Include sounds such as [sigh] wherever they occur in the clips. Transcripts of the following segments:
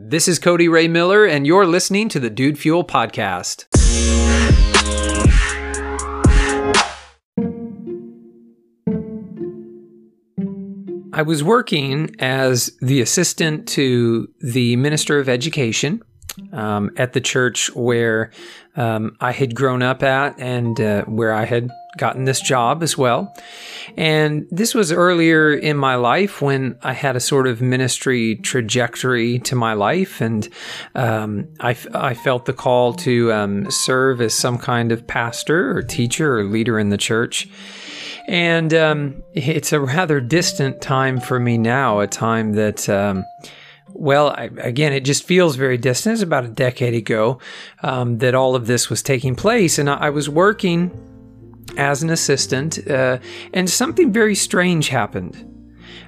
This is Cody Ray Miller, and you're listening to the Dude Fuel Podcast. I was working as the assistant to the Minister of Education um, at the church where um, I had grown up at and uh, where I had gotten this job as well. And this was earlier in my life when I had a sort of ministry trajectory to my life. And um, I, I felt the call to um, serve as some kind of pastor or teacher or leader in the church. And um, it's a rather distant time for me now, a time that um, well, I, again, it just feels very distant. It's about a decade ago um, that all of this was taking place, and I, I was working as an assistant, uh, and something very strange happened.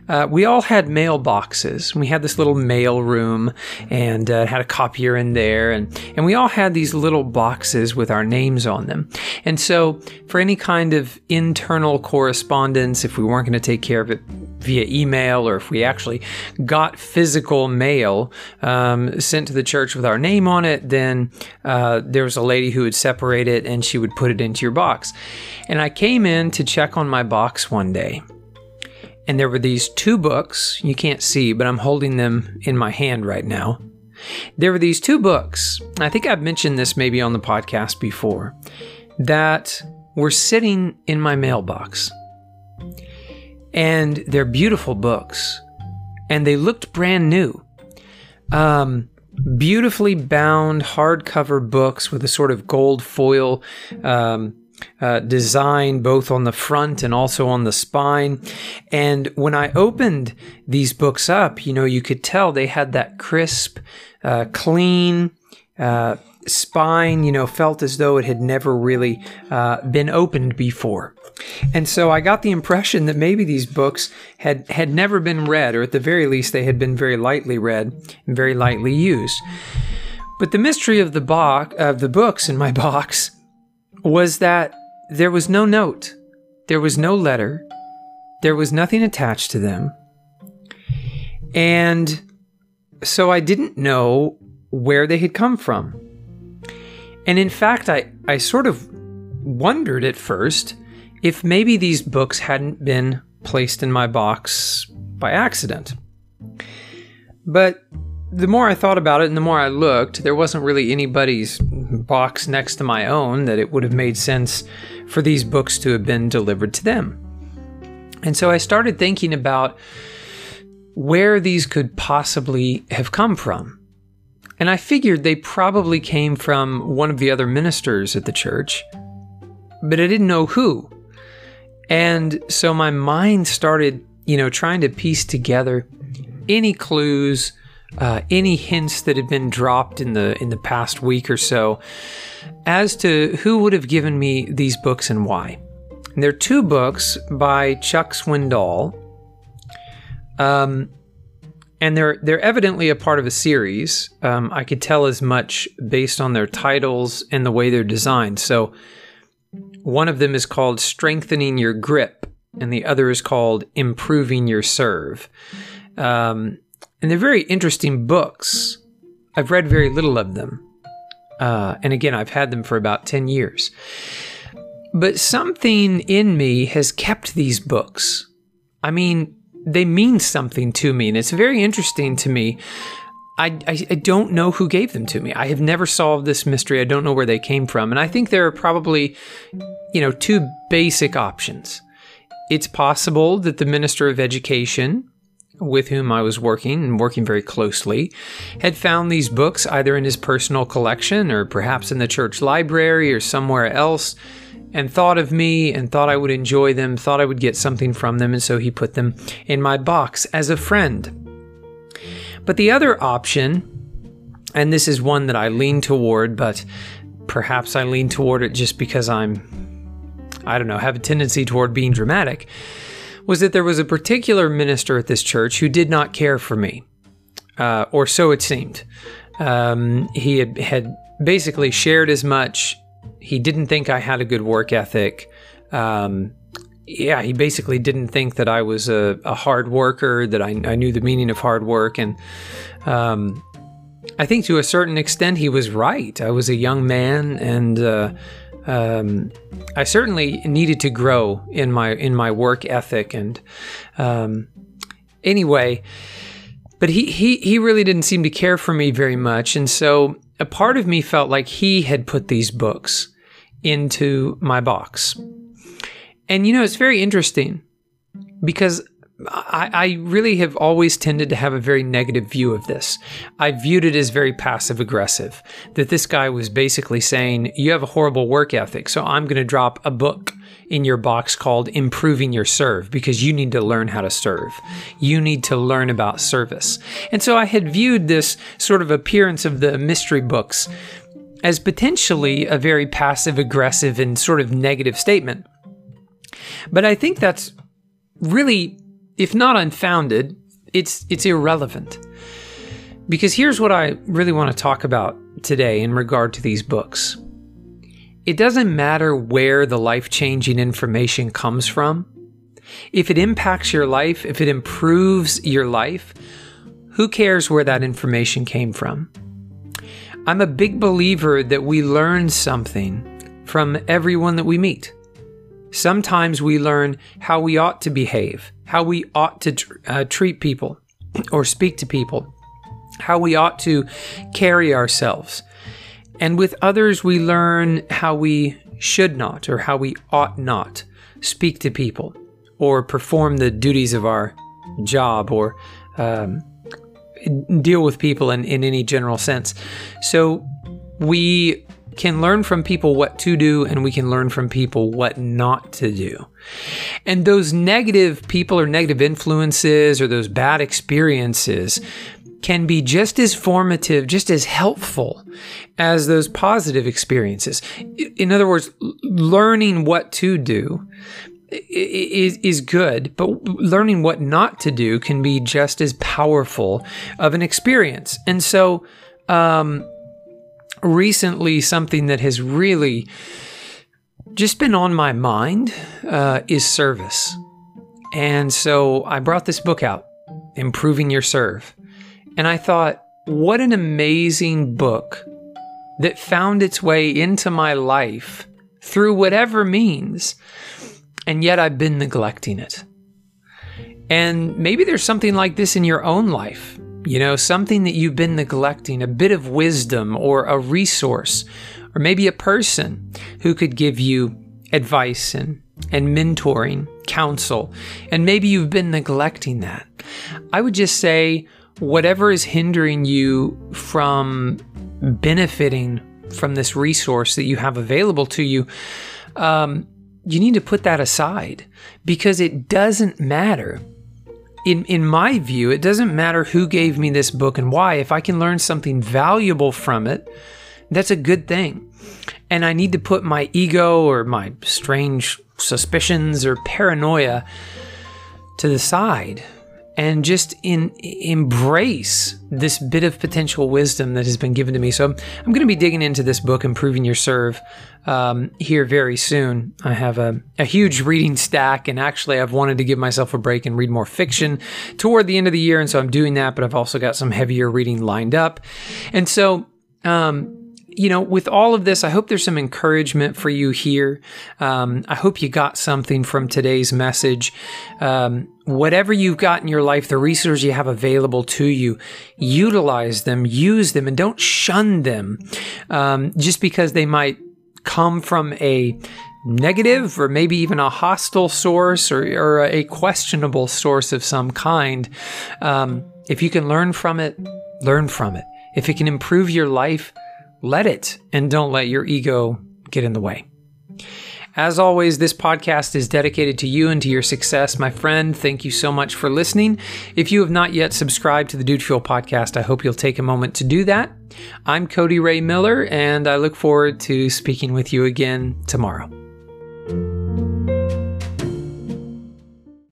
Uh, we all had mailboxes. We had this little mail room and uh, had a copier in there, and, and we all had these little boxes with our names on them. And so, for any kind of internal correspondence, if we weren't going to take care of it via email or if we actually got physical mail um, sent to the church with our name on it, then uh, there was a lady who would separate it and she would put it into your box. And I came in to check on my box one day. And there were these two books. You can't see, but I'm holding them in my hand right now. There were these two books. I think I've mentioned this maybe on the podcast before that were sitting in my mailbox. And they're beautiful books. And they looked brand new. Um, beautifully bound hardcover books with a sort of gold foil um, uh, design both on the front and also on the spine. And when I opened these books up, you know, you could tell they had that crisp, uh, clean, uh, spine, you know, felt as though it had never really uh, been opened before. And so I got the impression that maybe these books had, had never been read, or at the very least, they had been very lightly read and very lightly used. But the mystery of the, box of the books in my [laughs] box was that there was no note, there was no letter, there was nothing attached to them. And so I didn't know where they had come from. And in fact, I, I sort of wondered at first if maybe these books hadn't been placed in my box by accident. But the more I thought about it and the more I looked, there wasn't really anybody's box next to my own that it would have made sense for these books to have been delivered to them. And so I started thinking about where these could possibly have come from. And I figured they probably came from one of the other ministers at the church, but I didn't know who. And so my mind started, you know, trying to piece together any clues, uh, any hints that had been dropped in the in the past week or so as to who would have given me these books and why. And they're two books by Chuck Swindoll. Um, and they're they're evidently a part of a series. Um, I could tell as much based on their titles and the way they're designed. So one of them is called Strengthening Your Grip, and the other is called Improving Your Serve. Um, and they're very interesting books. I've read very little of them. Uh, and again, I've had them for about 10 years. But something in me has kept these books. I mean, they mean something to me, and it's very interesting to me I, I, I, don't know who gave them to me. I have never solved this mystery. I don't know where they came from. And I think there are probably, you know, two basic options. It's possible that the Minister of Education, with whom I was working and working very closely, had found these books either in his personal collection or perhaps in the church library or somewhere else and thought of me and thought I would enjoy them, thought I would get something from them, and so he put them in my box as a friend. But the other option, and this is one that I lean toward, but perhaps I lean toward it just because I'm, I don't know, have a tendency toward being dramatic, was that there was a particular minister at this church who did not care for me, uh, or so it seemed. Um, he had, had basically shared as much. He didn't think I had a good work ethic. Um, yeah, he basically didn't think that I was a, a hard worker, that I, I, knew the meaning of hard work, and um, I think to a certain extent he was right. I was a young man, and uh, um, I certainly needed to grow in my in my work ethic. And um, anyway, but he, he he really didn't seem to care for me very much, and so a part of me felt like he had put these books into my box. And you know, it's very interesting because I, I, really have always tended to have a very negative view of this. I viewed it as very passive aggressive. That this guy was basically saying, You have a horrible work ethic, so I'm going to drop a book in your box called Improving Your Serve because you need to learn how to serve. You need to learn about service. And so I had viewed this sort of appearance of the mystery books as potentially a very passive aggressive and sort of negative statement. But I think that's really if not unfounded, it's it's irrelevant. Because here's what I really want to talk about today in regard to these books. It doesn't matter where the life-changing information comes from. If it impacts your life, if it improves your life, who cares where that information came from? I'm a big believer that we learn something from everyone that we meet. Sometimes we learn how we ought to behave, how we ought to tr- uh, treat people or speak to people, how we ought to carry ourselves. And with others, we learn how we should not or how we ought not speak to people or perform the duties of our job or um, deal with people in, in any general sense. So we can learn from people what to do and we can learn from people what not to do. And those negative people or negative influences or those bad experiences can be just as formative, just as helpful as those positive experiences. In other words, learning what to do is is good, but learning what not to do can be just as powerful of an experience. And so, um, recently something that has really just been on my mind uh, is service. And so I brought this book out, Improving Your Serve. And I thought, what an amazing book that found its way into my life through whatever means. And yet I've been neglecting it. And maybe there's something like this in your own life. You know, something that you've been neglecting, a bit of wisdom or a resource, or maybe a person who could give you advice and, and mentoring, counsel, and maybe you've been neglecting that. I would just say, whatever is hindering you from benefiting from this resource that you have available to you, um, you need to put that aside because it doesn't matter in in my view, it doesn't matter who gave me this book and why. If I can learn something valuable from it, that's a good thing. And I need to put my ego or my strange suspicions or paranoia to the side and just in embrace this bit of potential wisdom that has been given to me. So I'm going to be digging into this book, Improving Your Serve, um, here very soon. I have a, a huge reading stack, and actually, I've wanted to give myself a break and read more fiction toward the end of the year, and so I'm doing that. But I've also got some heavier reading lined up, and so. Um, you know, with all of this, I hope there's some encouragement for you here. Um, I hope you got something from today's message. Um, whatever you've got in your life, the resources you have available to you, utilize them, use them, and don't shun them um, just because they might come from a negative or maybe even a hostile source or, or a questionable source of some kind. Um, if you can learn from it, learn from it. If it can improve your life, let it and don't let your ego get in the way. As always, this podcast is dedicated to you and to your success. My friend, thank you so much for listening. If you have not yet subscribed to the Dude Fuel podcast, I hope you'll take a moment to do that. I'm Cody Ray Miller, and I look forward to speaking with you again tomorrow.